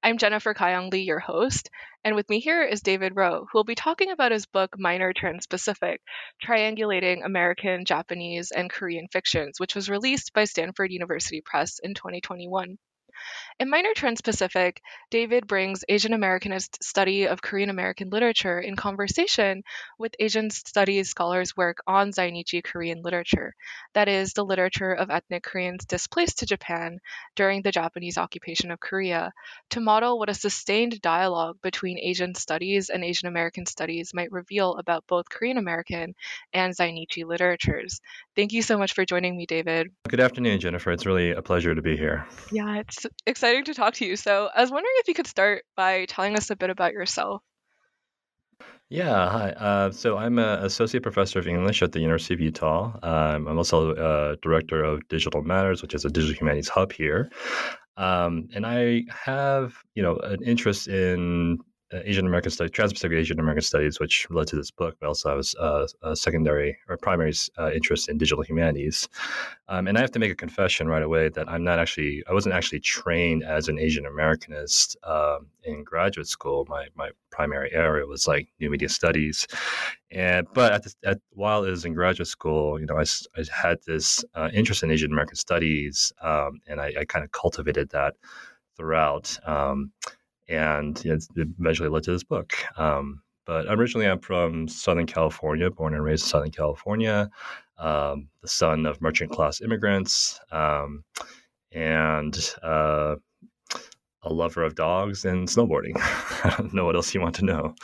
I'm Jennifer Kyong Lee, your host, and with me here is David Roh, who will be talking about his book Minor Trans-Pacific, Triangulating American, Japanese, and Korean Fictions, which was released by Stanford University Press in 2021. In Minor Trans-Pacific, David brings Asian Americanist study of Korean American literature in conversation with Asian studies scholars' work on Zainichi Korean literature, that is, the literature of ethnic Koreans displaced to Japan during the Japanese occupation of Korea, to model what a sustained dialogue between Asian studies and Asian American studies might reveal about both Korean American and Zainichi literatures. Thank you so much for joining me, David. Good afternoon, Jennifer. It's really a pleasure to be here. Yeah, it's exciting to talk to you. So, I was wondering if you could start by telling us a bit about yourself. Yeah, hi. Uh, so I'm an associate professor of English at the University of Utah. Um, I'm also uh, director of Digital Matters, which is a digital humanities hub here. Um, and I have, you know, an interest in Asian American studies, Trans-Pacific Asian American studies, which led to this book, but also I was uh, a secondary or primary uh, interest in digital humanities. Um, and I have to make a confession right away that I'm not actually, I wasn't actually trained as an Asian Americanist um, in graduate school. My my primary area was like new media studies, and but at, the, at while I was in graduate school, you know, I, I had this uh, interest in Asian American studies, um, and I, I kind of cultivated that throughout. Um, and it eventually led to this book. Um, but originally, I'm from Southern California, born and raised in Southern California, um, the son of merchant class immigrants, um, and uh, a lover of dogs and snowboarding. I don't know what else you want to know.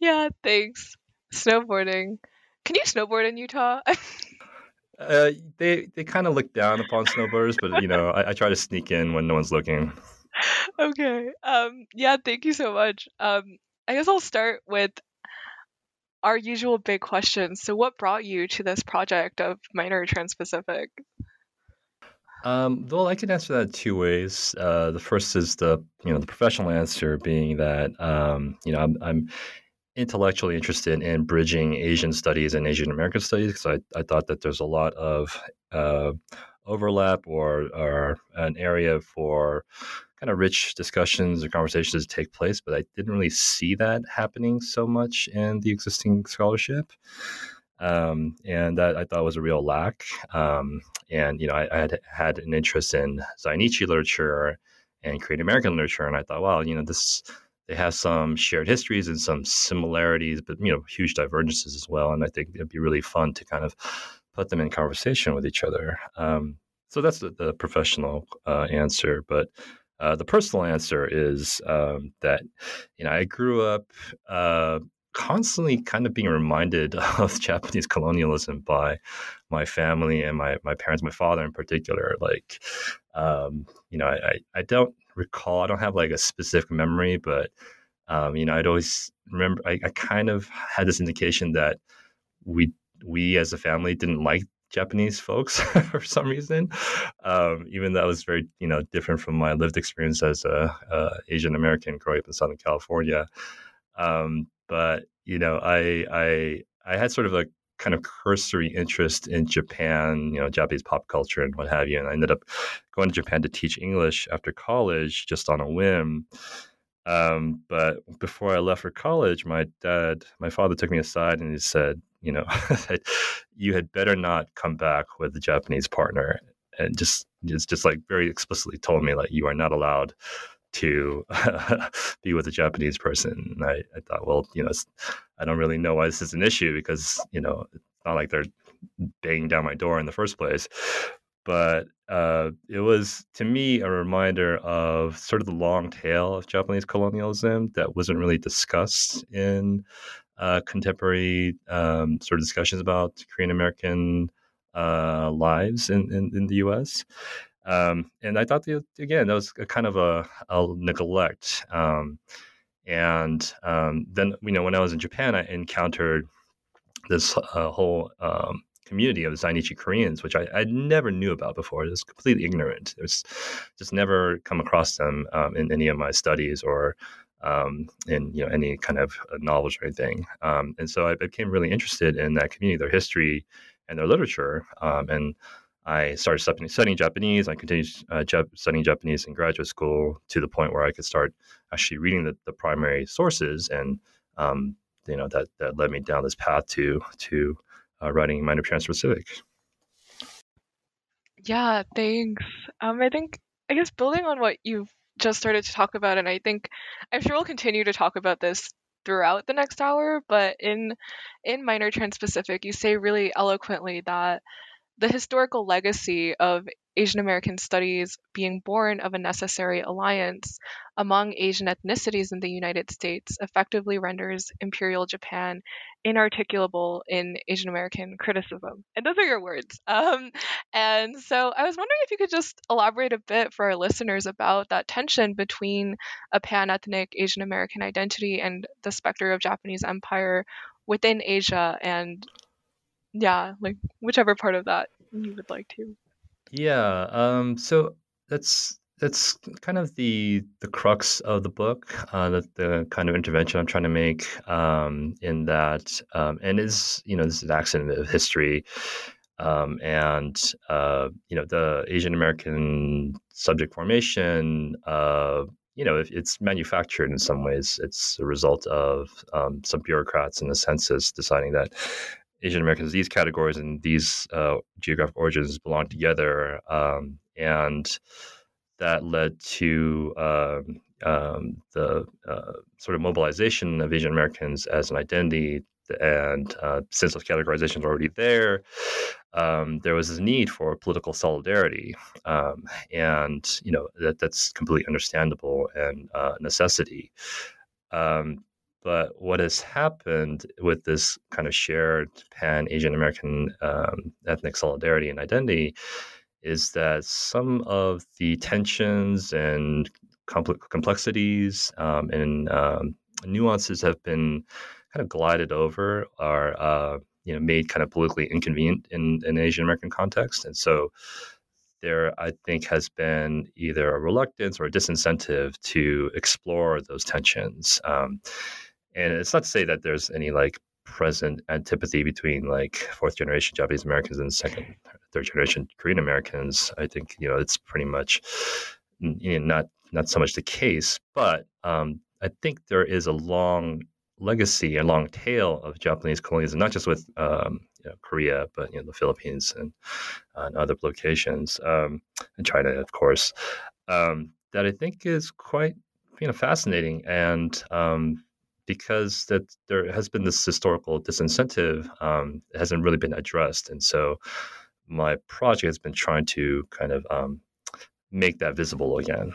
Yeah, thanks. Snowboarding. Can you snowboard in Utah? uh, they they kind of look down upon snowboarders, but you know, I, I try to sneak in when no one's looking okay. Um, yeah, thank you so much. Um, I guess I'll start with our usual big questions. So, what brought you to this project of Minor Trans-Pacific? Um, well, I can answer that two ways. Uh, the first is the you know the professional answer being that um, you know I'm, I'm, intellectually interested in bridging Asian studies and Asian American studies because I, I thought that there's a lot of uh, overlap or or an area for kind of rich discussions or conversations take place, but I didn't really see that happening so much in the existing scholarship. Um, and that I thought was a real lack. Um, and you know, I, I, had had an interest in Zainichi literature and Korean American literature, and I thought, wow, you know, this they have some shared histories and some similarities, but you know, huge divergences as well. And I think it'd be really fun to kind of put them in conversation with each other. Um, so that's the, the professional uh, answer, but uh, the personal answer is um, that you know I grew up uh, constantly kind of being reminded of Japanese colonialism by my family and my my parents, my father in particular. Like, um, you know, I, I don't recall, I don't have like a specific memory, but um, you know, I'd always remember. I, I kind of had this indication that we we as a family didn't like Japanese folks for some reason, um, even though that was very you know different from my lived experience as a, a Asian American growing up in Southern California. Um, but you know, I I I had sort of a kind of cursory interest in Japan, you know, Japanese pop culture and what have you, and I ended up going to Japan to teach English after college just on a whim. Um, but before I left for college, my dad, my father took me aside and he said, you know, you had better not come back with a Japanese partner. And just, just, just like very explicitly told me, like, you are not allowed to be with a Japanese person. And I, I thought, well, you know, I don't really know why this is an issue because, you know, it's not like they're banging down my door in the first place but uh, it was to me a reminder of sort of the long tail of Japanese colonialism that wasn't really discussed in uh, contemporary um, sort of discussions about Korean American uh, lives in, in, in, the U.S. Um, and I thought, that, again, that was a kind of a, a neglect. Um, and um, then, you know, when I was in Japan, I encountered this uh, whole um, community of Zainichi Koreans, which I, I never knew about before. I was completely ignorant. Was just never come across them um, in any of my studies or um, in you know any kind of uh, novels or anything. Um, and so I became really interested in that community, their history, and their literature. Um, and I started studying, studying Japanese. I continued uh, studying Japanese in graduate school to the point where I could start actually reading the, the primary sources, and um, you know that that led me down this path to to uh, writing minor Trans-Pacific. Yeah, thanks. Um, I think I guess building on what you've just started to talk about, and I think I'm sure we'll continue to talk about this throughout the next hour. But in in minor Trans-Pacific, you say really eloquently that the historical legacy of Asian American studies being born of a necessary alliance among Asian ethnicities in the United States effectively renders Imperial Japan inarticulable in Asian American criticism. And those are your words. Um, and so I was wondering if you could just elaborate a bit for our listeners about that tension between a pan ethnic Asian American identity and the specter of Japanese empire within Asia and yeah, like whichever part of that you would like to. Yeah. Um, so that's that's kind of the the crux of the book, uh, the, the kind of intervention I'm trying to make um, in that, um, and is you know this is an accident of history, um, and uh, you know the Asian American subject formation. Uh, you know, it's manufactured in some ways. It's a result of um, some bureaucrats in the census deciding that Asian Americans, these categories and these uh, geographic origins belong together, um, and that led to um, um, the uh, sort of mobilization of Asian Americans as an identity. And uh, since those categorizations are already there, um, there was this need for political solidarity, um, and you know that that's completely understandable and uh, necessity. Um, but what has happened with this kind of shared pan Asian American um, ethnic solidarity and identity is that some of the tensions and complexities um, and um, nuances have been kind of glided over, are uh, you know made kind of politically inconvenient in an Asian American context, and so there, I think, has been either a reluctance or a disincentive to explore those tensions. Um, and it's not to say that there's any like present antipathy between like fourth generation Japanese Americans and second, third generation Korean Americans. I think you know it's pretty much you know, not not so much the case, but um, I think there is a long legacy, a long tail of Japanese colonialism, not just with um, you know, Korea, but you know the Philippines and, uh, and other locations, um, and China, of course. Um, that I think is quite you know fascinating and um, because that there has been this historical disincentive um, hasn't really been addressed, and so my project has been trying to kind of um, make that visible again.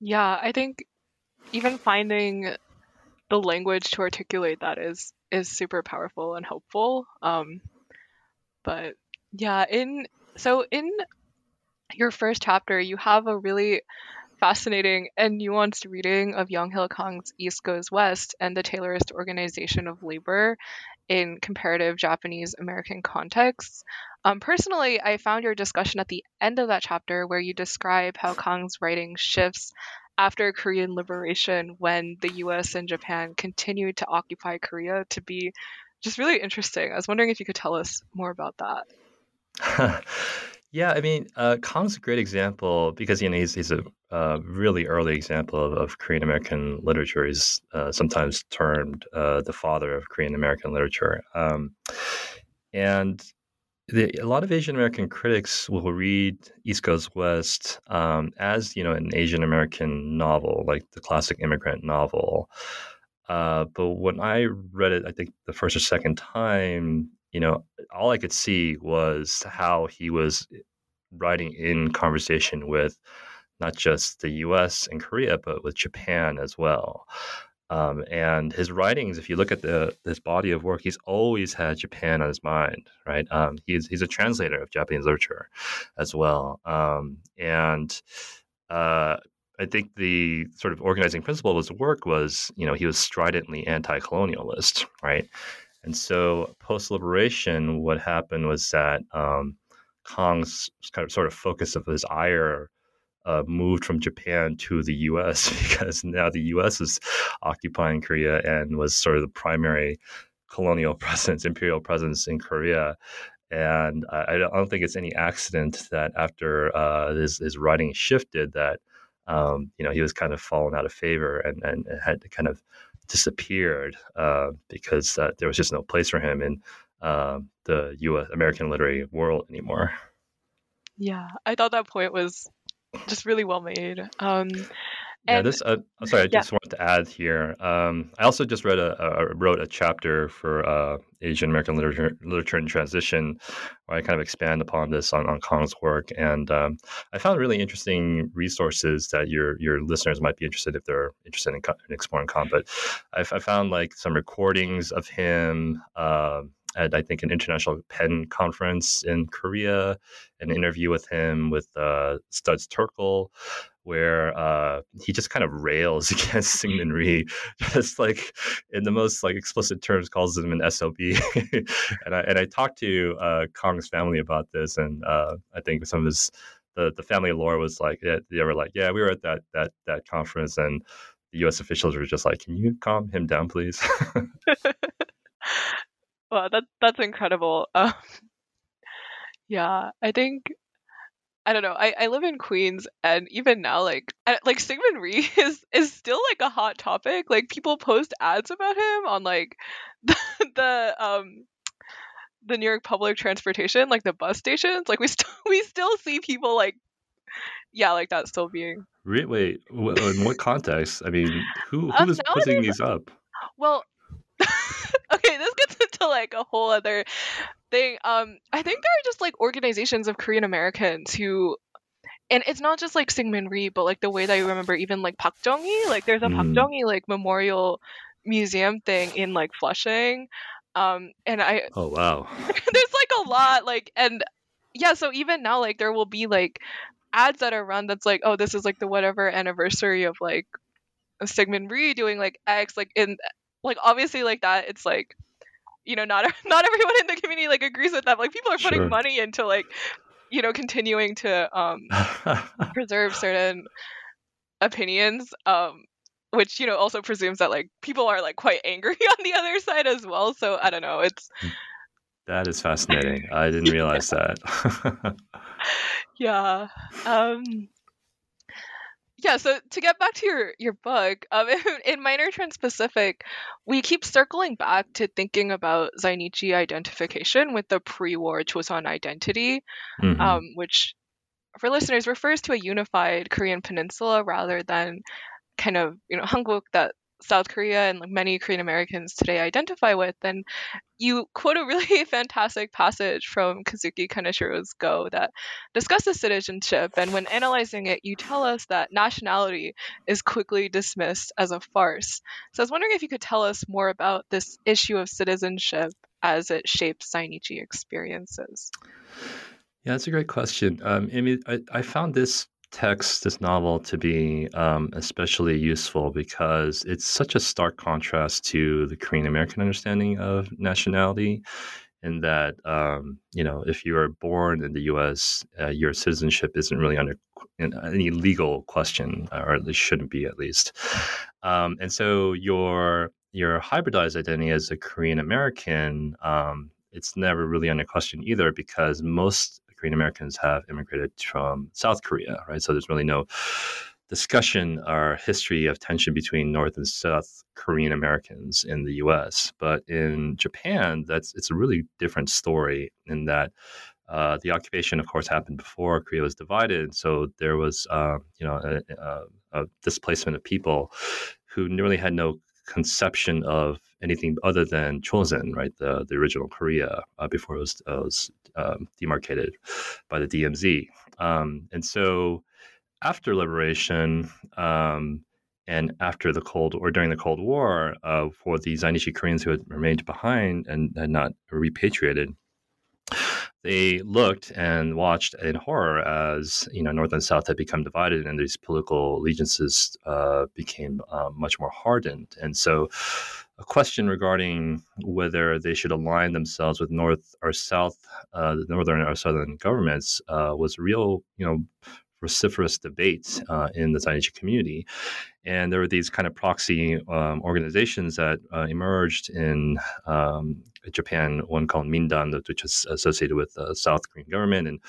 Yeah, I think even finding the language to articulate that is is super powerful and helpful. Um, but yeah, in so in your first chapter, you have a really fascinating and nuanced reading of Younghill Kang's East Goes West and the Taylorist organization of labor in comparative Japanese American contexts. Um, personally, I found your discussion at the end of that chapter where you describe how Kang's writing shifts after Korean liberation when the US and Japan continued to occupy Korea to be just really interesting. I was wondering if you could tell us more about that. yeah, I mean, uh, Kang's a great example because you know he's he's a uh, really early example of, of Korean American literature. He's uh, sometimes termed uh, the father of Korean American literature, um, and the, a lot of Asian American critics will read East Goes West um, as you know an Asian American novel, like the classic immigrant novel. Uh, but when I read it, I think the first or second time, you know, all I could see was how he was writing in conversation with not just the U.S. and Korea, but with Japan as well. Um, and his writings, if you look at the his body of work, he's always had Japan on his mind, right? Um, he's he's a translator of Japanese literature as well, um, and uh, I think the sort of organizing principle of his work was, you know, he was stridently anti-colonialist, right? And so post liberation, what happened was that um, Kang's kind of sort of focus of his ire uh, moved from Japan to the U.S. because now the U.S. is occupying Korea and was sort of the primary colonial presence, imperial presence in Korea. And I, I don't think it's any accident that after uh, his, his writing shifted, that um, you know he was kind of fallen out of favor and, and had to kind of disappeared uh, because uh, there was just no place for him in uh, the U.S. American literary world anymore. Yeah, I thought that point was just really well made. Um, yeah, this. Uh, sorry, I just wanted to add here. Um, I also just read a, a wrote a chapter for uh, Asian American literature, literature in transition, where I kind of expand upon this on, on Kang's work, and um, I found really interesting resources that your your listeners might be interested if they're interested in, in exploring Kong. But I, I, found like some recordings of him. Uh, at I think an international pen conference in Korea, an interview with him with uh, Studs Terkel, where uh, he just kind of rails against Syngman Rhee, just like in the most like explicit terms, calls him an SOB. and I and I talked to uh, Kang's family about this, and uh, I think some of his the, the family lore was like yeah, they were like yeah we were at that that that conference and the U.S. officials were just like can you calm him down please. Wow, that that's incredible. Um, yeah, I think I don't know. I, I live in Queens, and even now, like I, like Syngman Rhee is is still like a hot topic. Like people post ads about him on like the, the um the New York public transportation, like the bus stations. Like we still we still see people like yeah, like that still being. Wait, wait. In what context? I mean, who who um, is putting these up? Well, okay, this gets into like a whole other thing. Um, I think there are just like organizations of Korean Americans who, and it's not just like Syngman Rhee, but like the way that I remember even like Park Chung-hee, like there's a mm. Park Chung-hee like memorial museum thing in like Flushing. Um, and I oh wow, there's like a lot like and yeah, so even now like there will be like ads that are run that's like oh this is like the whatever anniversary of like Syngman Rhee doing like X like in like obviously like that it's like you know not not everyone in the community like agrees with that like people are putting sure. money into like you know continuing to um preserve certain opinions um which you know also presumes that like people are like quite angry on the other side as well so i don't know it's that is fascinating i didn't realize that. Yeah um yeah so to get back to your your book um, in minor trans-pacific we keep circling back to thinking about zainichi identification with the pre-war choson identity mm-hmm. um, which for listeners refers to a unified korean peninsula rather than kind of you know hanguk that South Korea and many Korean Americans today identify with, then you quote a really fantastic passage from Kazuki Kaneshiro's Go that discusses citizenship. And when analyzing it, you tell us that nationality is quickly dismissed as a farce. So I was wondering if you could tell us more about this issue of citizenship as it shapes Zainichi experiences. Yeah, that's a great question. Um, I mean, I, I found this text, this novel, to be um, especially useful because it's such a stark contrast to the Korean American understanding of nationality. In that, um, you know, if you are born in the U.S., uh, your citizenship isn't really under any legal question, or at least shouldn't be, at least. Um, and so your your hybridized identity as a Korean American, um, it's never really under question either because most Korean Americans have immigrated from South Korea, right? So there's really no discussion or history of tension between North and South Korean Americans in the U.S. But in Japan, that's it's a really different story in that uh, the occupation, of course, happened before Korea was divided. So there was, uh, you know, a, a, a, displacement of people who really had no conception of anything other than Chosen, right? The the original Korea uh, before it was, uh, was um, demarcated by the DMZ. Um, and so after liberation um, and after the Cold or during the Cold War, uh, for the Zainichi Koreans who had remained behind and had not repatriated, they looked and watched in horror as you know North and South had become divided, and these political allegiances uh, became uh, much more hardened. And so, a question regarding whether they should align themselves with North or South, uh, the Northern or Southern governments, uh, was real, you know, vociferous debates uh, in the Zainichi community. And there were these kind of proxy um, organizations that uh, emerged in um, Japan, one called Mindan, which is associated with the South Korean government, and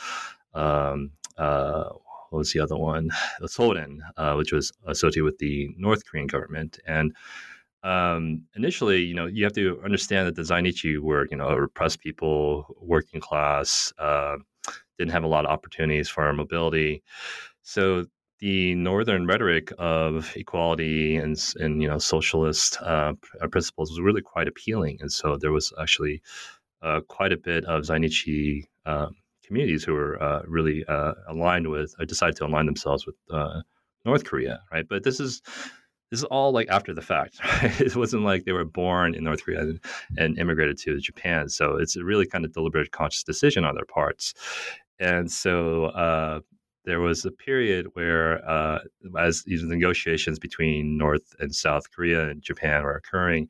um, uh, what was the other one? Soren, uh, which was associated with the North Korean government. And um, initially, you know, you have to understand that the Zainichi were, you know, repressed people, working class, uh, didn't have a lot of opportunities for mobility. So the northern rhetoric of equality and, and you know socialist uh, uh, principles was really quite appealing, and so there was actually uh, quite a bit of Zainichi um, communities who were uh, really uh, aligned with, or decided to align themselves with uh, North Korea, right? But this is this is all like after the fact. Right? It wasn't like they were born in North Korea and, and immigrated to Japan. So it's a really kind of deliberate, conscious decision on their parts. And so uh, there was a period where, uh, as these negotiations between North and South Korea and Japan were occurring,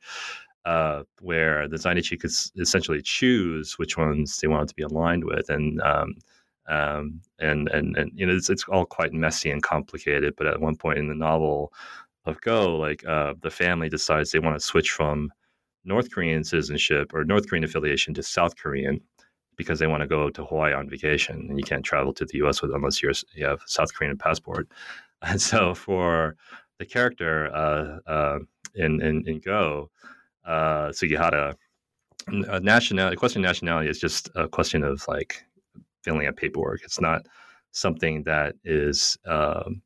uh, where the Zainichi could essentially choose which ones they wanted to be aligned with, and um, um, and and and you know it's, it's all quite messy and complicated. But at one point in the novel, of Go, like uh, the family decides they want to switch from North Korean citizenship or North Korean affiliation to South Korean because they want to go to Hawaii on vacation, and you can't travel to the U.S. with unless you're you have a South Korean passport. And so for the character uh, uh, in, in in Go, uh, Sugihara, nationality question of nationality is just a question of like filling out paperwork. It's not something that is um,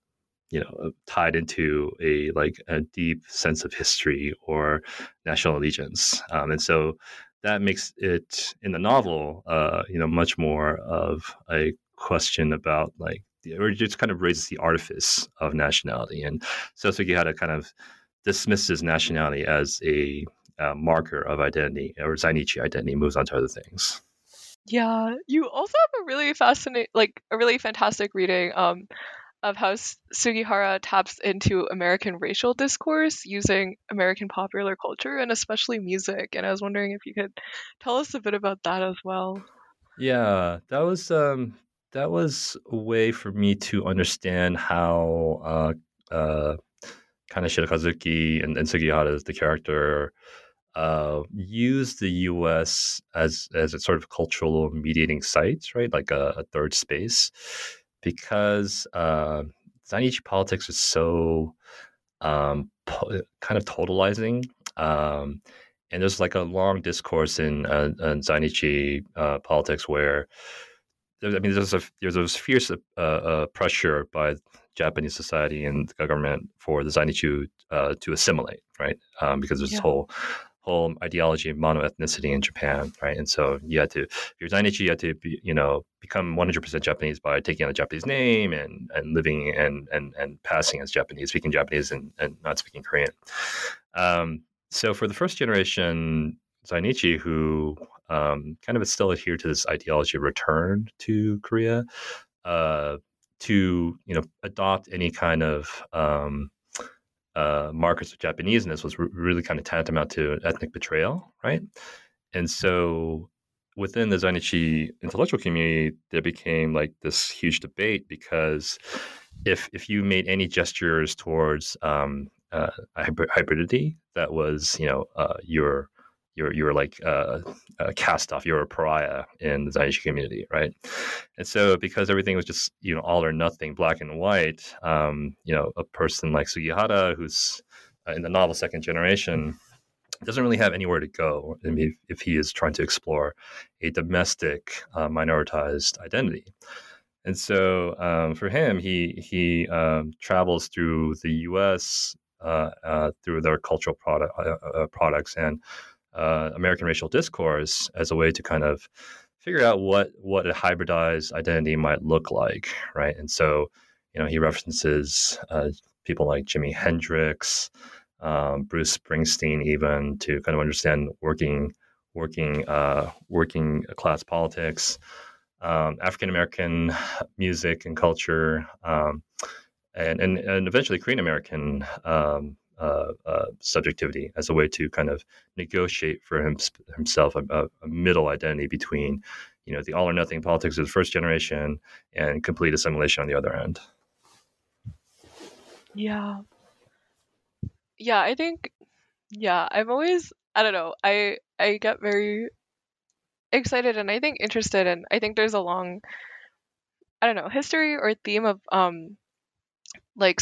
you know uh, tied into a like a deep sense of history or national allegiance um, and so that makes it in the novel uh, you know much more of a question about like or just kind of raises the artifice of nationality and so Sugihara kind of dismisses nationality as a uh, marker of identity or Zainichi identity moves on to other things. Yeah, you also have a really fascinating, like a really fantastic reading. Um, of how Sugihara taps into American racial discourse using American popular culture and especially music. And I was wondering if you could tell us a bit about that as well. Yeah, that was um, that was a way for me to understand how uh, uh, Kaneshiro Kazuki and, and Sugihara, the character, uh, use the U.S. as as a sort of cultural mediating site, right? Like a, a third space because uh, Zainichi politics is so um, po- kind of totalizing. Um, and there's like a long discourse in, uh, in Zainichi uh, politics where I mean, there's a there's a fierce uh, uh, pressure by Japanese society and the government for the Zainichi uh, to assimilate, right? Um, because there's yeah. this whole whole ideology of monoethnicity in Japan, right? And so you had to, if you're Zainichi, you had to, be, you know, become 100% Japanese by taking on a Japanese name and, and living and, and, and passing as Japanese, speaking Japanese and, and not speaking Korean. Um, so for the first generation Zainichi, who um, kind of still adhere to this ideology of return to Korea, uh, to you know adopt any kind of um, uh, markers of Japaneseness was re- really kind of tantamount to ethnic betrayal, right? And so within the Zainichi intellectual community, there became like this huge debate because if if you made any gestures towards um, uh, hybridity that was you know uh, your you're you're like uh, a cast off. You're a pariah in the Zainichi community, right? And so because everything was just you know all or nothing, black and white, um, you know, a person like Sugihara, who's uh, in the novel Second Generation, doesn't really have anywhere to go if, if he is trying to explore a domestic uh, minoritized identity. And so um, for him, he he um, travels through the U.S. Uh, uh, through their cultural product, uh, products and uh, American racial discourse as a way to kind of figure out what what a hybridized identity might look like, right? And so, you know, he references uh, people like Jimi Hendrix, um, Bruce Springsteen, even to kind of understand working working uh, working class politics, um, African American music and culture, um, and, and and eventually Korean American um, uh, uh, subjectivity as a way to kind of negotiate for him, himself a, a, middle identity between, you know, the all or nothing politics of the first generation and complete assimilation on the other end. Yeah. Yeah, I think yeah, I'm always I don't know, I I get very excited and I think interested and I think there's a long I don't know, history or theme of um like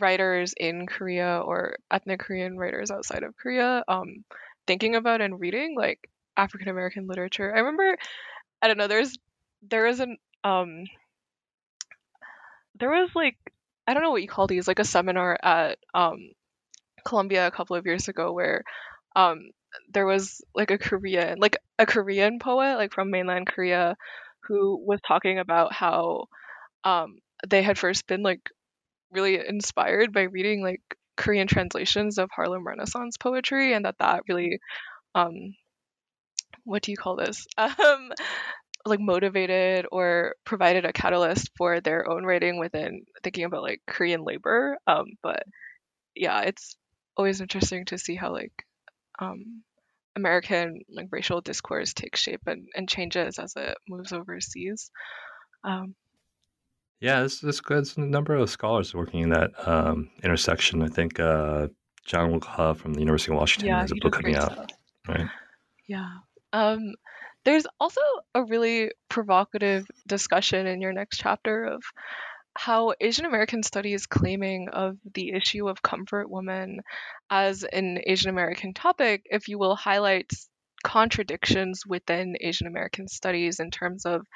writers in Korea or ethnic Korean writers outside of Korea um, thinking about and reading like African American literature. I remember, I don't know, there's there is an um there was like I don't know what you call these like a seminar at um Columbia a couple of years ago where um there was like a Korean like a Korean poet like from mainland Korea who was talking about how um they had first been like really inspired by reading like Korean translations of Harlem Renaissance poetry, and that that really, um, what do you call this? Um, like motivated or provided a catalyst for their own writing within thinking about like Korean labor. Um, but yeah, it's always interesting to see how like um, American like racial discourse takes shape and, and changes as it moves overseas. Um, yeah, there's, a number of scholars working in that um, intersection. I think uh, John Wook from the University of Washington yeah, has a book coming out. Right. Yeah. Um, there's also a really provocative discussion in your next chapter of how Asian American studies claiming of the issue of comfort women as an Asian American topic, if you will, highlights contradictions within Asian American studies in terms of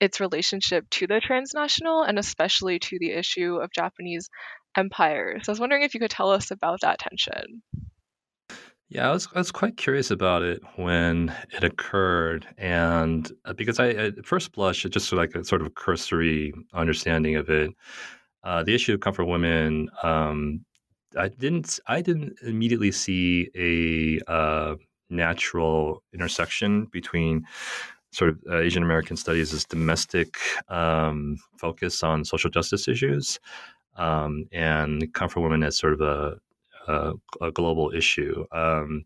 its relationship to the transnational and especially to the issue of Japanese empire. So I was wondering if you could tell us about that tension. Yeah, I was I was quite curious about it when it occurred, and uh, because I at first blush, it just like a sort of cursory understanding of it. Uh, the issue of comfort women, um, I didn't I didn't immediately see a uh, natural intersection between sort of uh, Asian American studies is domestic um, focus on social justice issues, um, and comfort women as sort of a, a, a global issue. Um,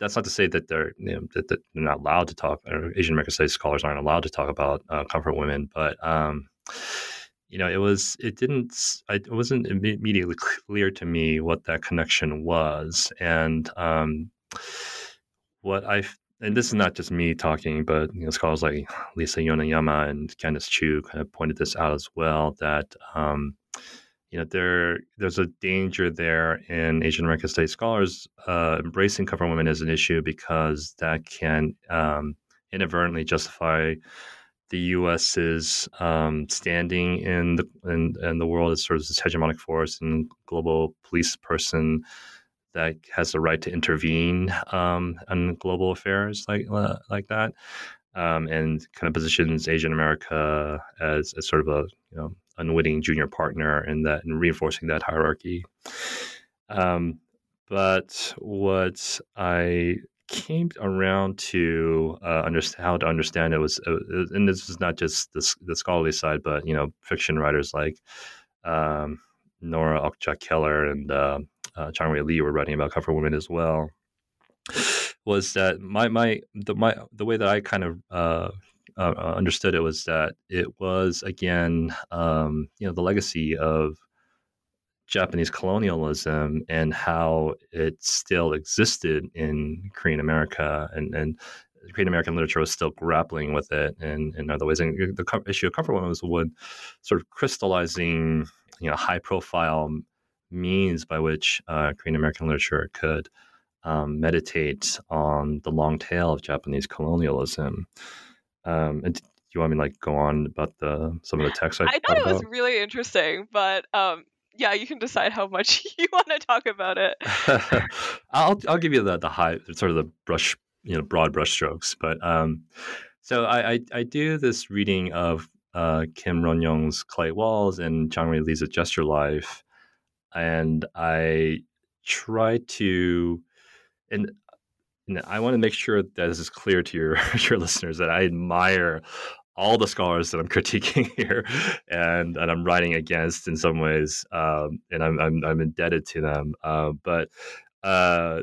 that's not to say that they're you know, that, that, they're not allowed to talk, or Asian American studies scholars aren't allowed to talk about uh, comfort women, but um, you know, it was it didn't it wasn't immediately clear to me what that connection was, and um, what I and this is not just me talking, but you know, scholars like Lisa Yoneyama and Kandice Chuh kind of pointed this out as well. That um, you know there there's a danger there in Asian American studies scholars uh, embracing comfort women as an issue because that can um, inadvertently justify the U.S.'s um, standing in the in, in, the world as sort of this hegemonic force and global police person that has the right to intervene um, in global affairs like uh, like that, um, and kind of positions Asian America as, as sort of a you know unwitting junior partner in that and reinforcing that hierarchy. Um, but what I came around to uh, understand how to understand it was, uh, and this is not just the, the scholarly side, but you know, fiction writers like um, Nora Okja Keller and uh, uh, Chang-rae Lee were writing about comfort women as well. Was that my my the my the way that I kind of uh, uh, uh, understood it was that it was again um, you know the legacy of Japanese colonialism and how it still existed in Korean America and, and Korean American literature was still grappling with it in, in other ways. And the issue of comfort women was one sort of crystallizing, you know, high profile means by which uh, Korean American literature could um, meditate on the long tail of Japanese colonialism. Um, and you want me to like go on about the some of the texts I, I thought it was really interesting, but um, yeah, you can decide how much you want to talk about it. I'll I'll give you the the high sort of the brush you know broad brushstrokes, but um, so I, I, I do this reading of uh, Kim Ronyoung's Clay Walls and Chang-rae Lee's Gesture Life, and I try to and and I want to make sure that this is clear to your your listeners that I admire all the scholars that I'm critiquing here, and and I'm writing against in some ways, um, and I'm, I'm, I'm indebted to them. Uh, but uh,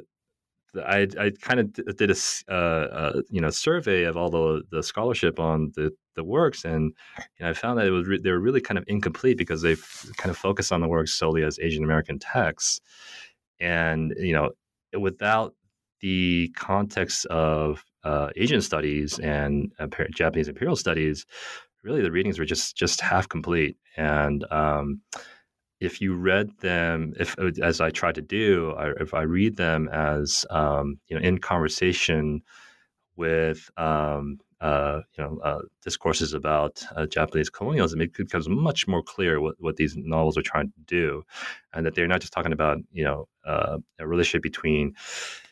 I I kind of did a uh, uh, you know survey of all the the scholarship on the the works, and you know, I found that it was re- they were really kind of incomplete because they kind of focused on the works solely as Asian American texts, and you know without the context of uh, Asian studies and Japanese imperial studies, really the readings were just just half complete. And um, if you read them, if uh, as I tried to do, I, if I read them as um, you know in conversation with um, uh, you know uh, discourses about uh, Japanese colonialism, it becomes much more clear what, what these novels are trying to do, and that they're not just talking about you know uh, a relationship between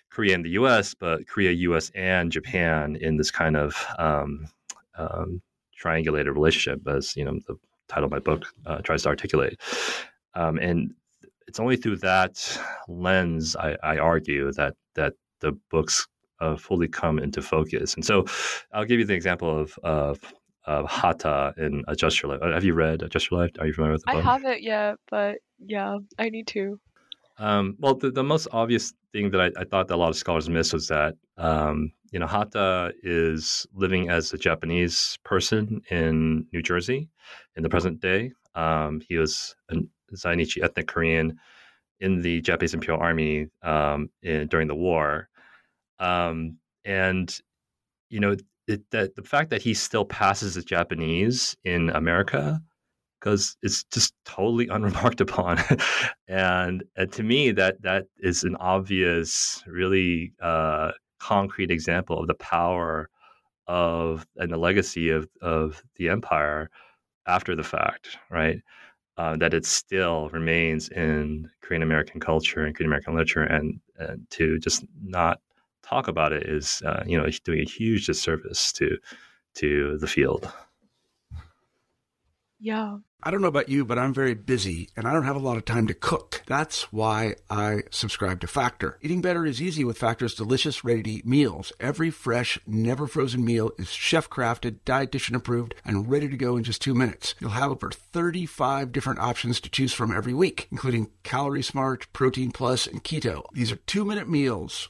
Korea and the U.S., but Korea, U.S., and Japan in this kind of um, um, triangulated relationship, as you know the title of my book uh, tries to articulate. Um, and it's only through that lens, I, I argue, that that the books uh, fully come into focus. And so, I'll give you the example of of, of Hata in A Gesture Life. Have you read A Gesture Life? Are you familiar with the book? I haven't yet, but yeah, I need to. Um, well, the, the most obvious thing that I, I, thought that a lot of scholars miss was that um, you know Hata is living as a Japanese person in New Jersey in the present day. Um, he was a Zainichi ethnic Korean in the Japanese Imperial Army um, in, during the war, um, and you know it, that the fact that he still passes as Japanese in America because it's just totally unremarked upon. and, and, to me, that that is an obvious, really uh, concrete example of the power of and the legacy of of the empire after the fact, right? Uh, that it still remains in Korean American culture and Korean American literature, and, and to just not talk about it is, uh, you know, doing a huge disservice to to the field. Yeah. I don't know about you, but I'm very busy and I don't have a lot of time to cook. That's why I subscribe to Factor. Eating better is easy with Factor's delicious, ready to eat meals. Every fresh, never frozen meal is chef crafted, dietitian approved, and ready to go in just two minutes. You'll have over 35 different options to choose from every week, including Calorie Smart, Protein Plus, and Keto. These are two minute meals.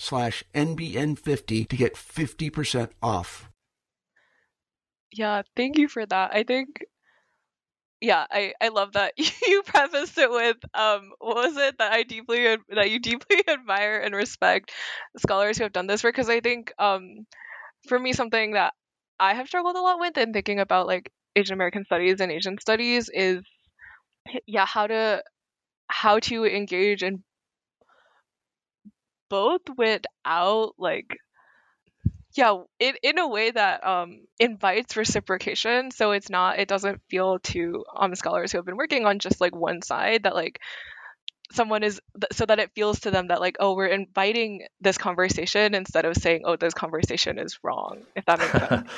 slash NBN50 to get 50% off. Yeah, thank you for that. I think yeah, I, I love that you prefaced it with um what was it that I deeply that you deeply admire and respect scholars who have done this work because I think um for me something that I have struggled a lot with in thinking about like Asian American studies and Asian studies is yeah how to how to engage in both without like yeah in, in a way that um, invites reciprocation so it's not it doesn't feel to um, scholars who have been working on just like one side that like someone is so that it feels to them that like oh we're inviting this conversation instead of saying oh this conversation is wrong if that makes sense.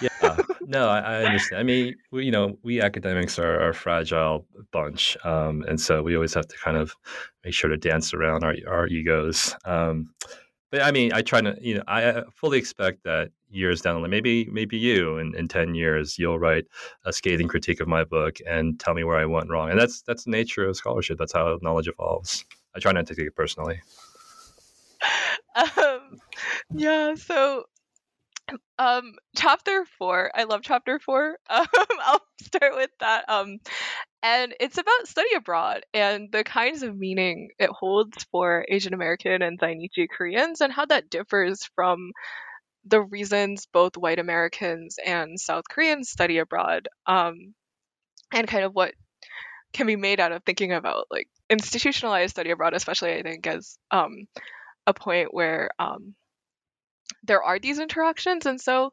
Yeah. No I, I, understand. I mean we, you know we academics are, are a fragile bunch um, and so we always have to kind of make sure to dance around our, our egos. Um, but I mean, I try to, you know, I fully expect that years down the line, maybe maybe you in, in 10 years, you'll write a scathing critique of my book and tell me where I went wrong. And that's that's the nature of scholarship. That's how knowledge evolves. I try not to take it personally. Um, yeah, so um chapter four i love chapter four um i'll start with that um and it's about study abroad and the kinds of meaning it holds for Asian American and Zainichi Koreans and how that differs from the reasons both white Americans and South Koreans study abroad, um, and kind of what can be made out of thinking about like institutionalized study abroad, especially I think as um, a point where um, there are these interactions. And so,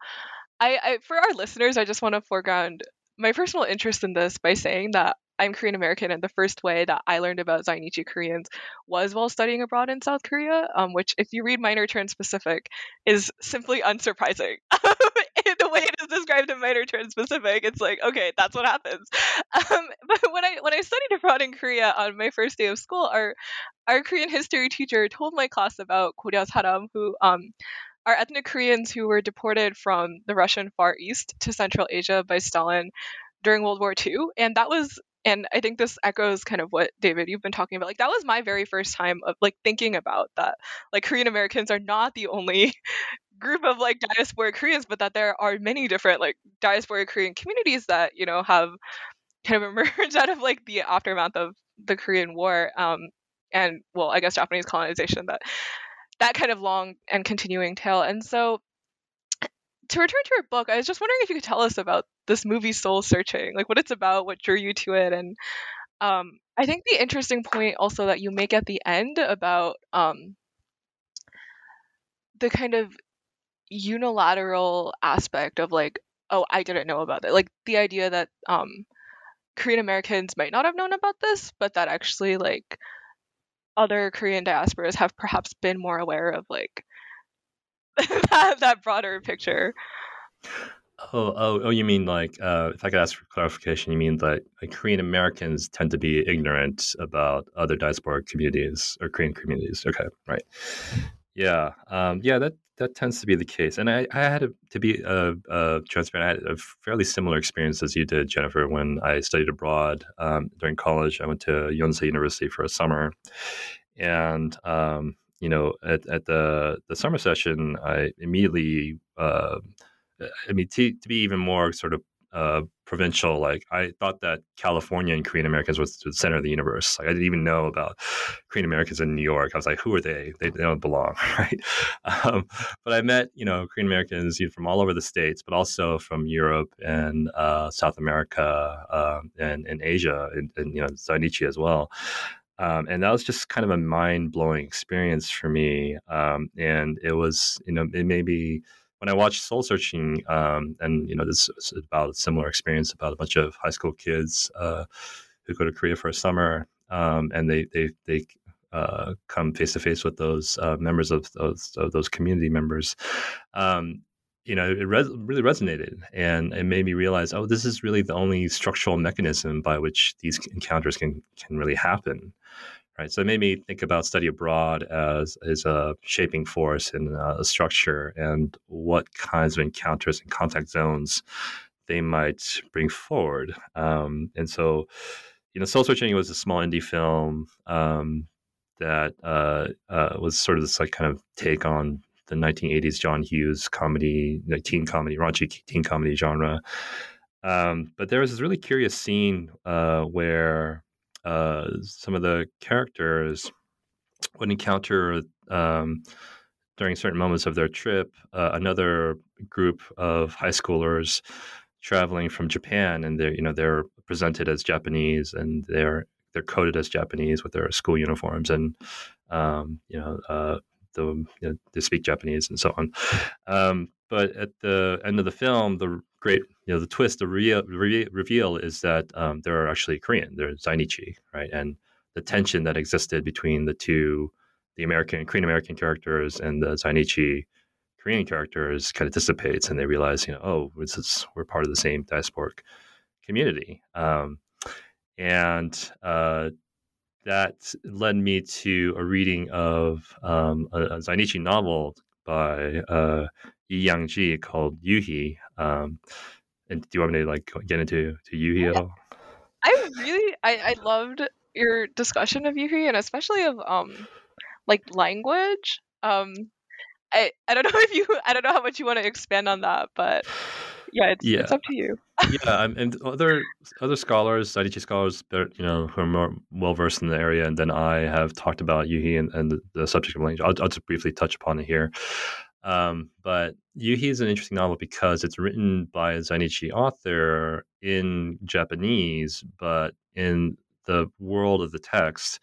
I, I for our listeners, I just want to foreground my personal interest in this by saying that I'm Korean American, and the first way that I learned about Zainichi Koreans was while studying abroad in South Korea, um, which, if you read Minor Transpacific, is simply unsurprising. the way it is described in Minor Transpacific, it's like, okay, that's what happens. Um, but when I when I studied abroad in Korea on my first day of school, our our Korean history teacher told my class about Koryo-saram, who um, are ethnic Koreans who were deported from the Russian Far East to Central Asia by Stalin during World War II. And that was and I think this echoes kind of what David you've been talking about. Like that was my very first time of like thinking about that. Like Korean Americans are not the only group of like diasporic Koreans, but that there are many different like diasporic Korean communities that you know have kind of emerged out of like the aftermath of the Korean War. Um, and well, I guess Japanese colonization that that kind of long and continuing tale. And so to return to your book, I was just wondering if you could tell us about this movie Soul Searching, like what it's about, what drew you to it, and um, I think the interesting point also that you make at the end about um, the kind of unilateral aspect of like, oh, I didn't know about it, like the idea that um, Korean Americans might not have known about this, but that actually like other Korean diasporas have perhaps been more aware of like that, that broader picture. Oh, oh, oh! You mean like, uh, if I could ask for clarification, you mean that like, Korean Americans tend to be ignorant about other diasporic communities or Korean communities? Okay, right. Yeah, um, yeah, that that tends to be the case. And I, I had to, to be uh, uh, transparent. I had a fairly similar experience as you did, Jennifer, when I studied abroad um, during college. I went to Yonsei University for a summer, and um, you know, at, at the the summer session, I immediately, uh, I mean, to, to be even more sort of uh, provincial, like I thought that California and Korean Americans was the center of the universe. Like I didn't even know about Korean Americans in New York. I was like, who are they? They, they don't belong, right? Um, but I met, you know, Korean Americans from all over the states, but also from Europe and uh, South America um, and, and Asia, and, and you know, Zainichi as well. Um, and that was just kind of a mind blowing experience for me. Um, and it was, you know, it may be when I watched Soul Searching, um, and you know, this is about a similar experience about a bunch of high school kids uh, who go to Korea for a summer, um, and they they they uh, come face to face with those uh, members of those, of those community members, um, you know, it res- really resonated, and it made me realize, oh, this is really the only structural mechanism by which these encounters can can really happen. Right. So it made me think about study abroad as, as a shaping force in a structure and what kinds of encounters and contact zones they might bring forward. Um, and so, you know, Soul Searching was a small indie film um, that uh, uh, was sort of this like kind of take on the 1980s John Hughes comedy, like teen comedy, raunchy teen comedy genre. Um, but there was this really curious scene uh, where uh, some of the characters would encounter um, during certain moments of their trip uh, another group of high schoolers traveling from Japan, and they're you know they're presented as Japanese, and they're they're coded as Japanese with their school uniforms, and um, you know uh, the you know, they speak Japanese and so on. Um, but at the end of the film, the great you know the twist, the real re- reveal is that um, they're actually Korean. They're Zainichi, right? And the tension that existed between the two, the American Korean American characters and the Zainichi Korean characters kind of dissipates, and they realize, you know, oh, is, we're part of the same diasporic community. Um, and uh, that led me to a reading of um, a, a Zainichi novel by uh, Yang-ji called Yuhi. Um, and do you want me to like get into to Yuhi at all? I really, I, I loved your discussion of Yuhi and especially of um, like language. Um, I, I don't know if you, I don't know how much you want to expand on that, but yeah, it's, yeah. it's up to you. yeah, and other other scholars, Zainichi scholars, you know, who are more well versed in the area, and then I have talked about Yuhi and, and the, the, subject of language. I'll, I'll, just briefly touch upon it here. Um, but Yuhi is an interesting novel because it's written by a Zainichi author in Japanese, but in the world of the text,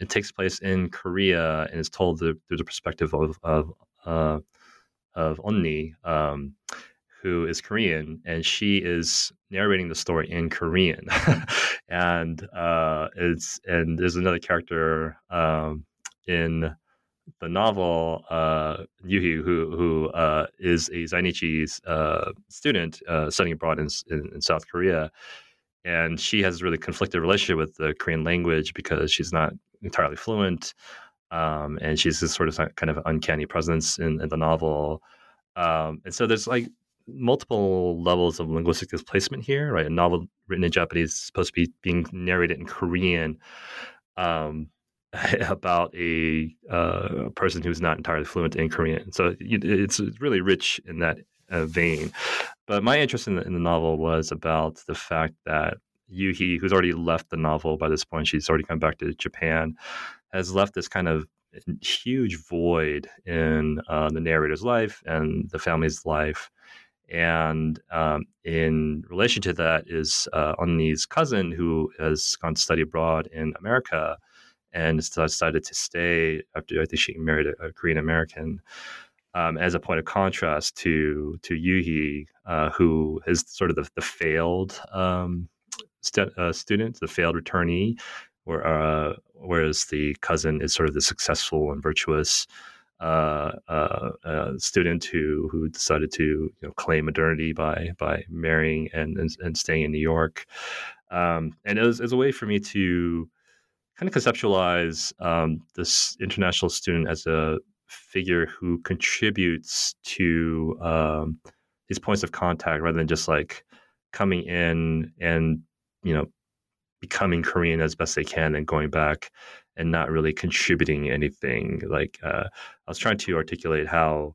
it takes place in Korea and is told through the perspective of of, uh, of Onni. Um, who is Korean, and she is narrating the story in Korean. and uh, it's and there's another character um, in the novel uh, Yuhi, who who uh, is a Zainichi's uh, student uh, studying abroad in, in, in, South Korea, and she has a really conflicted relationship with the Korean language because she's not entirely fluent, um, and she's this sort of kind of uncanny presence in, in the novel. Um, and so there's like multiple levels of linguistic displacement here, right? A novel written in Japanese is supposed to be being narrated in Korean um, about a, uh, person who's not entirely fluent in Korean. So it's really rich in that uh, vein. But my interest in the, in the novel was about the fact that Yuhi, who's already left the novel by this point, she's already come back to Japan, has left this kind of huge void in uh, the narrator's life and the family's life and um, in relation to that is uh, Onni's cousin, who has gone to study abroad in America and decided to stay after I think she married a, a Korean American. Um, as a point of contrast to to Yuhi, uh, who is sort of the, the failed um, st- uh, student, the failed returnee, uh, whereas the cousin is sort of the successful and virtuous uh, uh, uh, student who who decided to you know, claim modernity by by marrying and and, and staying in New York, um, and it was, it was, a way for me to kind of conceptualize um, this international student as a figure who contributes to um, these points of contact rather than just like coming in and you know becoming Korean as best they can and going back and not really contributing anything. Like uh, I was trying to articulate how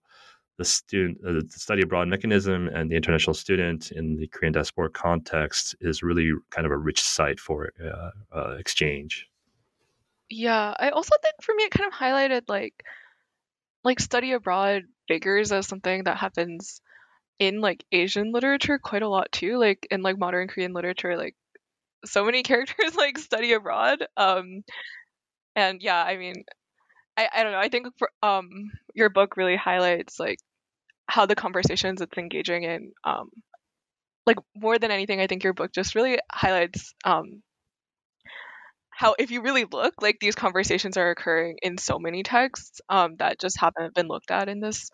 the student, uh, the study abroad mechanism, and the international student in the Korean diaspora context is really kind of a rich site for uh, uh, exchange. Yeah, I also think for me it kind of highlighted like like study abroad figures as something that happens in like Asian literature quite a lot too. Like in like modern Korean literature, like so many characters like study abroad. Um, and yeah, I mean, I, I don't know. I think for, um your book really highlights like how the conversations it's engaging in um like more than anything, I think your book just really highlights um how if you really look like these conversations are occurring in so many texts um, that just haven't been looked at in this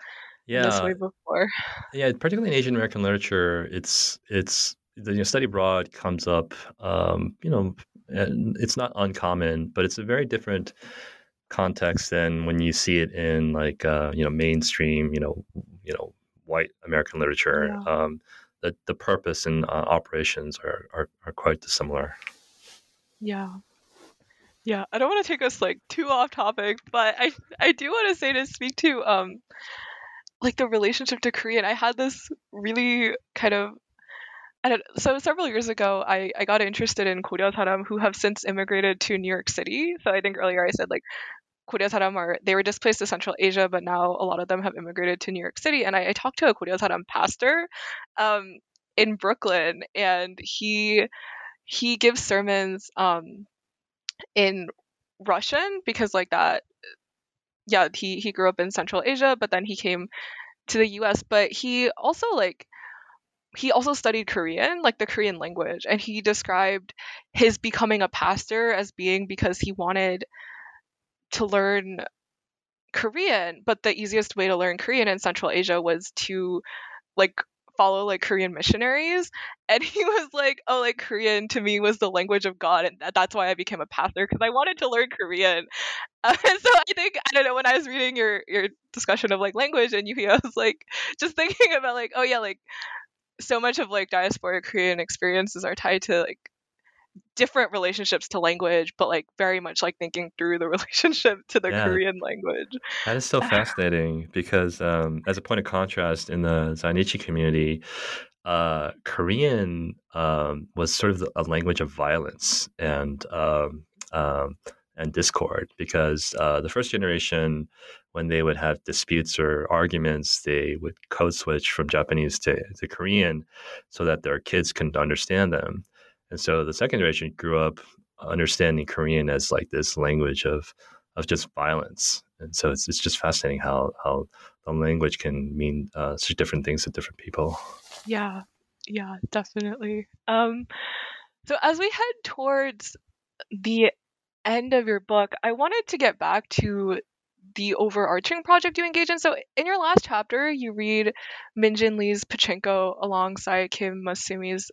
yeah. this way before yeah particularly in asian american literature it's it's the you know, study abroad comes up um, you know and it's not uncommon but it's a very different context than when you see it in like uh, you know mainstream you know you know white american literature yeah. um, the, the purpose and uh, operations are, are, are quite dissimilar yeah yeah, I don't want to take us like too off topic, but I I do want to say to speak to um like the relationship to Korean. I had this really kind of don't, so several years ago, I, I got interested in Koryo-saram who have since immigrated to New York City. So I think earlier I said like Koryo-saram are they were displaced to Central Asia, but now a lot of them have immigrated to New York City. And I, I talked to a Koryo-saram pastor um, in Brooklyn, and he he gives sermons um, in Russian because like that yeah, he he grew up in Central Asia, but then he came to the US, but he also like he also studied Korean, like the Korean language, and he described his becoming a pastor as being because he wanted to learn Korean, but the easiest way to learn Korean in Central Asia was to like follow like Korean missionaries. And he was like, oh, like Korean to me was the language of God. And that's why I became a pastor because I wanted to learn Korean. Uh, so I think, I don't know, when I was reading your, your discussion of like language and you, I was like, just thinking about like, oh yeah, like so much of like diaspora Korean experiences are tied to like different relationships to language, but like very much like thinking through the relationship to the yeah. Korean language. That is so fascinating because, um, as a point of contrast, in the Zainichi community, uh, Korean um, was sort of a language of violence and um, um, and discord because uh, the first generation, when they would have disputes or arguments, they would code switch from Japanese to, to Korean so that their kids couldn't understand them. And so the second generation grew up understanding Korean as like this language of of just violence. And so it's it's just fascinating how how the language can mean uh, such different things to different people. Yeah, yeah, definitely. Um, so as we head towards the end of your book, I wanted to get back to the overarching project you engage in. So in your last chapter, you read Min-jin Lee's Pachinko alongside Kim Masumi's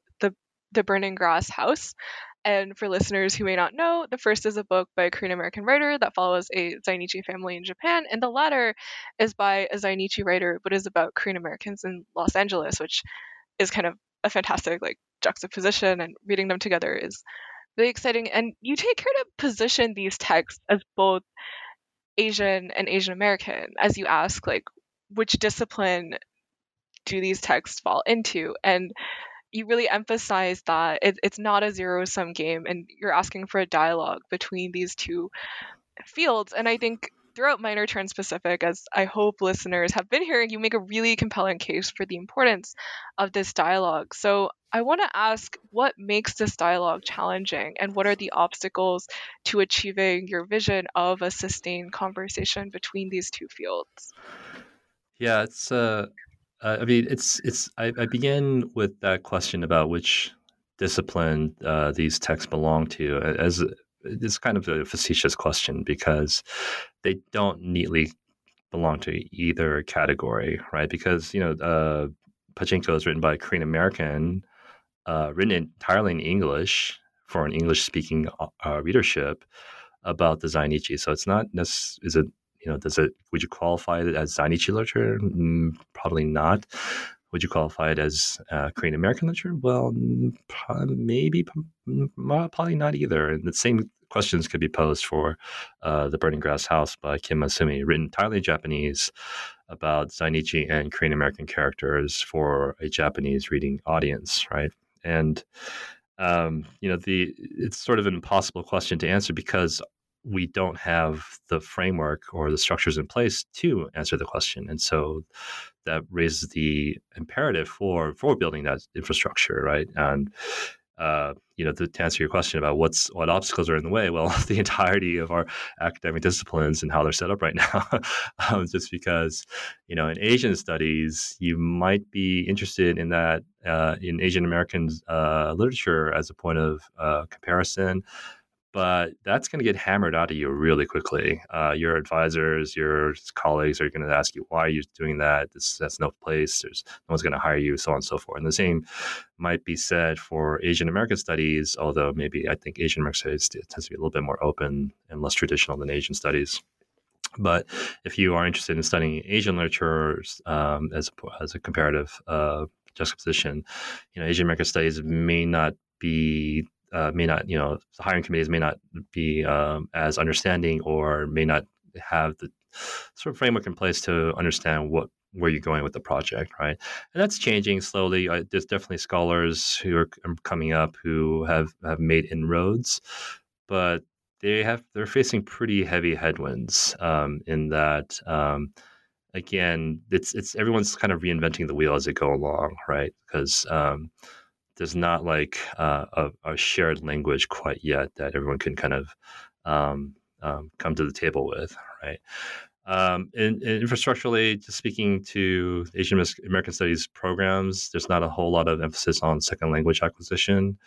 The Burning Grass House. And for listeners who may not know, the first is a book by a Korean American writer that follows a Zainichi family in Japan, and the latter is by a Zainichi writer but is about Korean Americans in Los Angeles, which is kind of a fantastic like juxtaposition, and reading them together is really exciting. And you take care to position these texts as both Asian and Asian American, as you ask like which discipline do these texts fall into, and you really emphasize that it, it's not a zero sum game and you're asking for a dialogue between these two fields. And I think throughout Minor Transpacific, as I hope listeners have been hearing, you make a really compelling case for the importance of this dialogue. So I want to ask what makes this dialogue challenging and what are the obstacles to achieving your vision of a sustained conversation between these two fields? Yeah, it's uh, uh, I mean, it's it's. I, I, begin with that question about which discipline uh, these texts belong to, as it's kind of a facetious question because they don't neatly belong to either category, right? Because you know, uh, Pachinko is written by a Korean American, uh, written entirely in English for an English speaking uh, readership about the Zainichi. So it's not necessarily is it you know, does it would you qualify it as Zainichi literature? Mm, probably not. Would you qualify it as uh, Korean American literature? Well, maybe, probably not either. And the same questions could be posed for uh, The Burning Grass House by Kim Masumi, written entirely in Japanese about Zainichi and Korean American characters for a Japanese reading audience, right? And um, you know, the it's sort of an impossible question to answer because we don't have the framework or the structures in place to answer the question. And so that raises the imperative for for building that infrastructure, right? And uh, you know, to, to, answer your question about what's what obstacles are in the way, well, the entirety of our academic disciplines and how they're set up right now. um, just because, you know, in Asian studies, you might be interested in that uh, in Asian American uh, literature as a point of uh, comparison but that's going to get hammered out of you really quickly. Uh, your advisors, your colleagues are going to ask you, why are you doing that? This that's no place. There's no one's going to hire you, so on and so forth. And the same might be said for Asian American studies, although maybe I think Asian American studies tends to be a little bit more open and less traditional than Asian studies. But if you are interested in studying Asian literature um, as, as a comparative uh, juxtaposition, you know, Asian American studies may not be uh, may not, you know, the hiring committees may not be um, as understanding or may not have the sort of framework in place to understand what where you're going with the project, right? And that's changing slowly. Uh, there's definitely scholars who are coming up who have have made inroads, but they have they're facing pretty heavy headwinds um, in that. Um, again, it's it's everyone's kind of reinventing the wheel as they go along, right? Because um, there's not like uh, a, a, shared language quite yet that everyone can kind of um, um, come to the table with, right? Um, and, and, infrastructurally, just speaking to Asian American Studies programs, there's not a whole lot of emphasis on second language acquisition,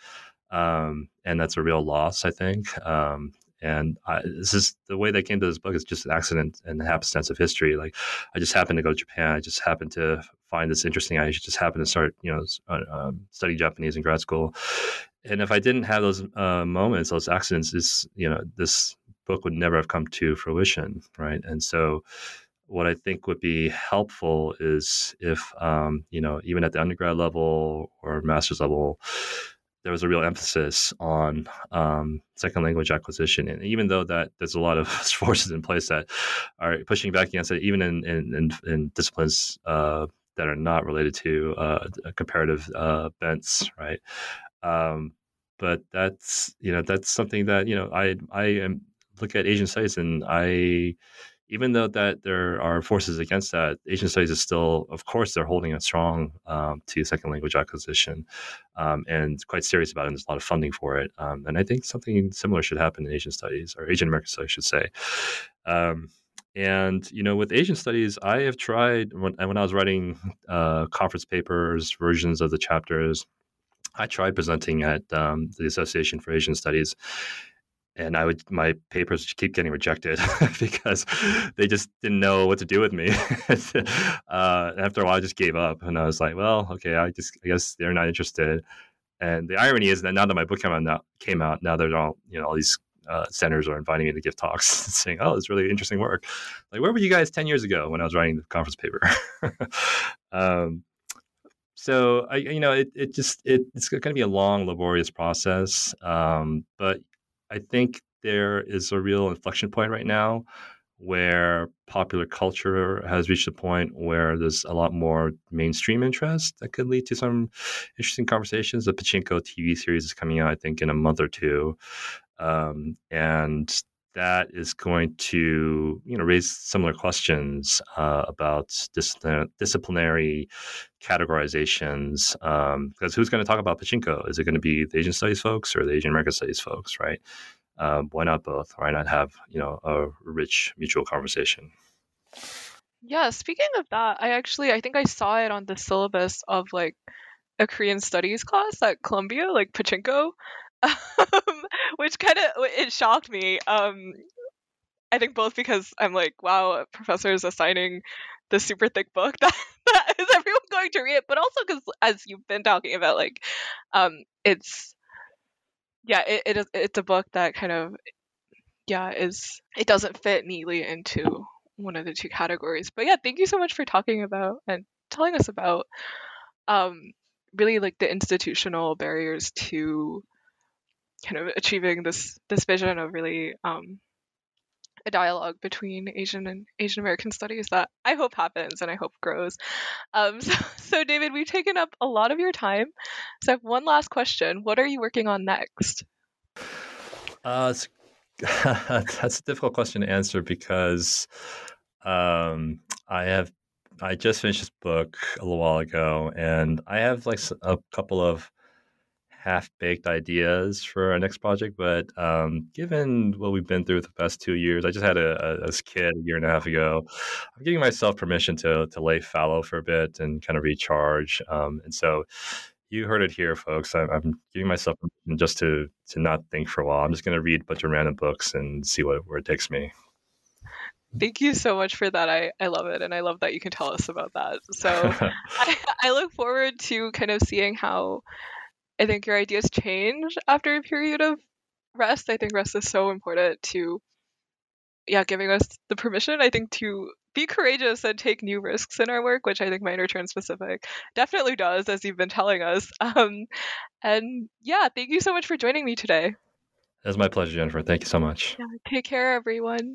um, and that's a real loss, I think. Um, and I, this is the way they came to this book is just an accident and happenstance of history. Like, I just happened to go to Japan. I just happened to find this interesting. I just happened to start, you know, uh, um, study Japanese in grad school. And if I didn't have those uh, moments, those accidents, this, you know, this book would never have come to fruition, right? And so, what I think would be helpful is if, um, you know, even at the undergrad level or master's level, there was a real emphasis on um, second language acquisition. And even though that there's a lot of forces in place that are pushing back against it, even in, in, in, in disciplines uh, that are not related to uh, comparative uh, bents, right? Um, but that's you know that's something that you know I I am look at Asian studies and I even though that there are forces against that, Asian studies is still, of course, they're holding it strong um, to second language acquisition um, and quite serious about it. And there's a lot of funding for it. Um, and I think something similar should happen in Asian studies or Asian American studies, I should say. Um, and you know, with Asian studies, I have tried when, when I was writing uh, conference papers, versions of the chapters. I tried presenting at um, the Association for Asian Studies, and I would my papers keep getting rejected because they just didn't know what to do with me. uh, after a while, I just gave up, and I was like, "Well, okay, I just I guess they're not interested." And the irony is that now that my book came out, now, came out, now there's all you know all these uh, centers are inviting me to give talks, saying, "Oh, it's really interesting work." Like, where were you guys ten years ago when I was writing the conference paper? um, so I, you know, it, it just it, it's going to be a long, laborious process. Um, but I think there is a real inflection point right now where popular culture has reached a point where there's a lot more mainstream interest that could lead to some interesting conversations. The Pachinko TV series is coming out, I think, in a month or two. Um, and that is going to you know raise similar questions uh, about disciplinary categorizations um, because who's going to talk about pachinko? Is it going to be the asian studies folks or the asian american studies folks right? Um, why not both? Why not have you know a rich mutual conversation? Yeah speaking of that i actually i think i saw it on the syllabus of like a korean studies class at columbia like pachinko which kind of it shocked me. Um, I think both because I'm like, wow, professor is assigning the super thick book that, that is everyone going to read it, but also because as you've been talking about, like, um, it's yeah, it, it is it's a book that kind of yeah is it doesn't fit neatly into one of the two categories. But yeah, thank you so much for talking about and telling us about um really like the institutional barriers to kind of achieving this this vision of really um, a dialogue between Asian and Asian American studies that I hope happens and I hope grows. Um, so, so, David, we've taken up a lot of your time. So, I have one last question. What are you working on next? Uh, that's a difficult question to answer because um, I have I just finished this book a little while ago, and I have like a couple of half baked ideas for our next project, but um, given what we've been through the past two years, I just had a, a, a, kid a year and a half ago. I'm giving myself permission to to lay fallow for a bit and kind of recharge. Um, and so, you heard it here, folks. I'm, I'm giving myself just to to not think for a while. I'm just going to read a bunch of random books and see what where it takes me. Thank you so much for that. I, I love it. And I love that you can tell us about that. So I, I look forward to kind of seeing how I think your ideas change after a period of rest. I think rest is so important to, yeah, giving us the permission, I think, to be courageous and take new risks in our work, which I think Minor Transpacific definitely does, as you've been telling us. Um, and yeah, thank you so much for joining me today. It's my pleasure, Jennifer. Thank you so much. Yeah, take care, everyone.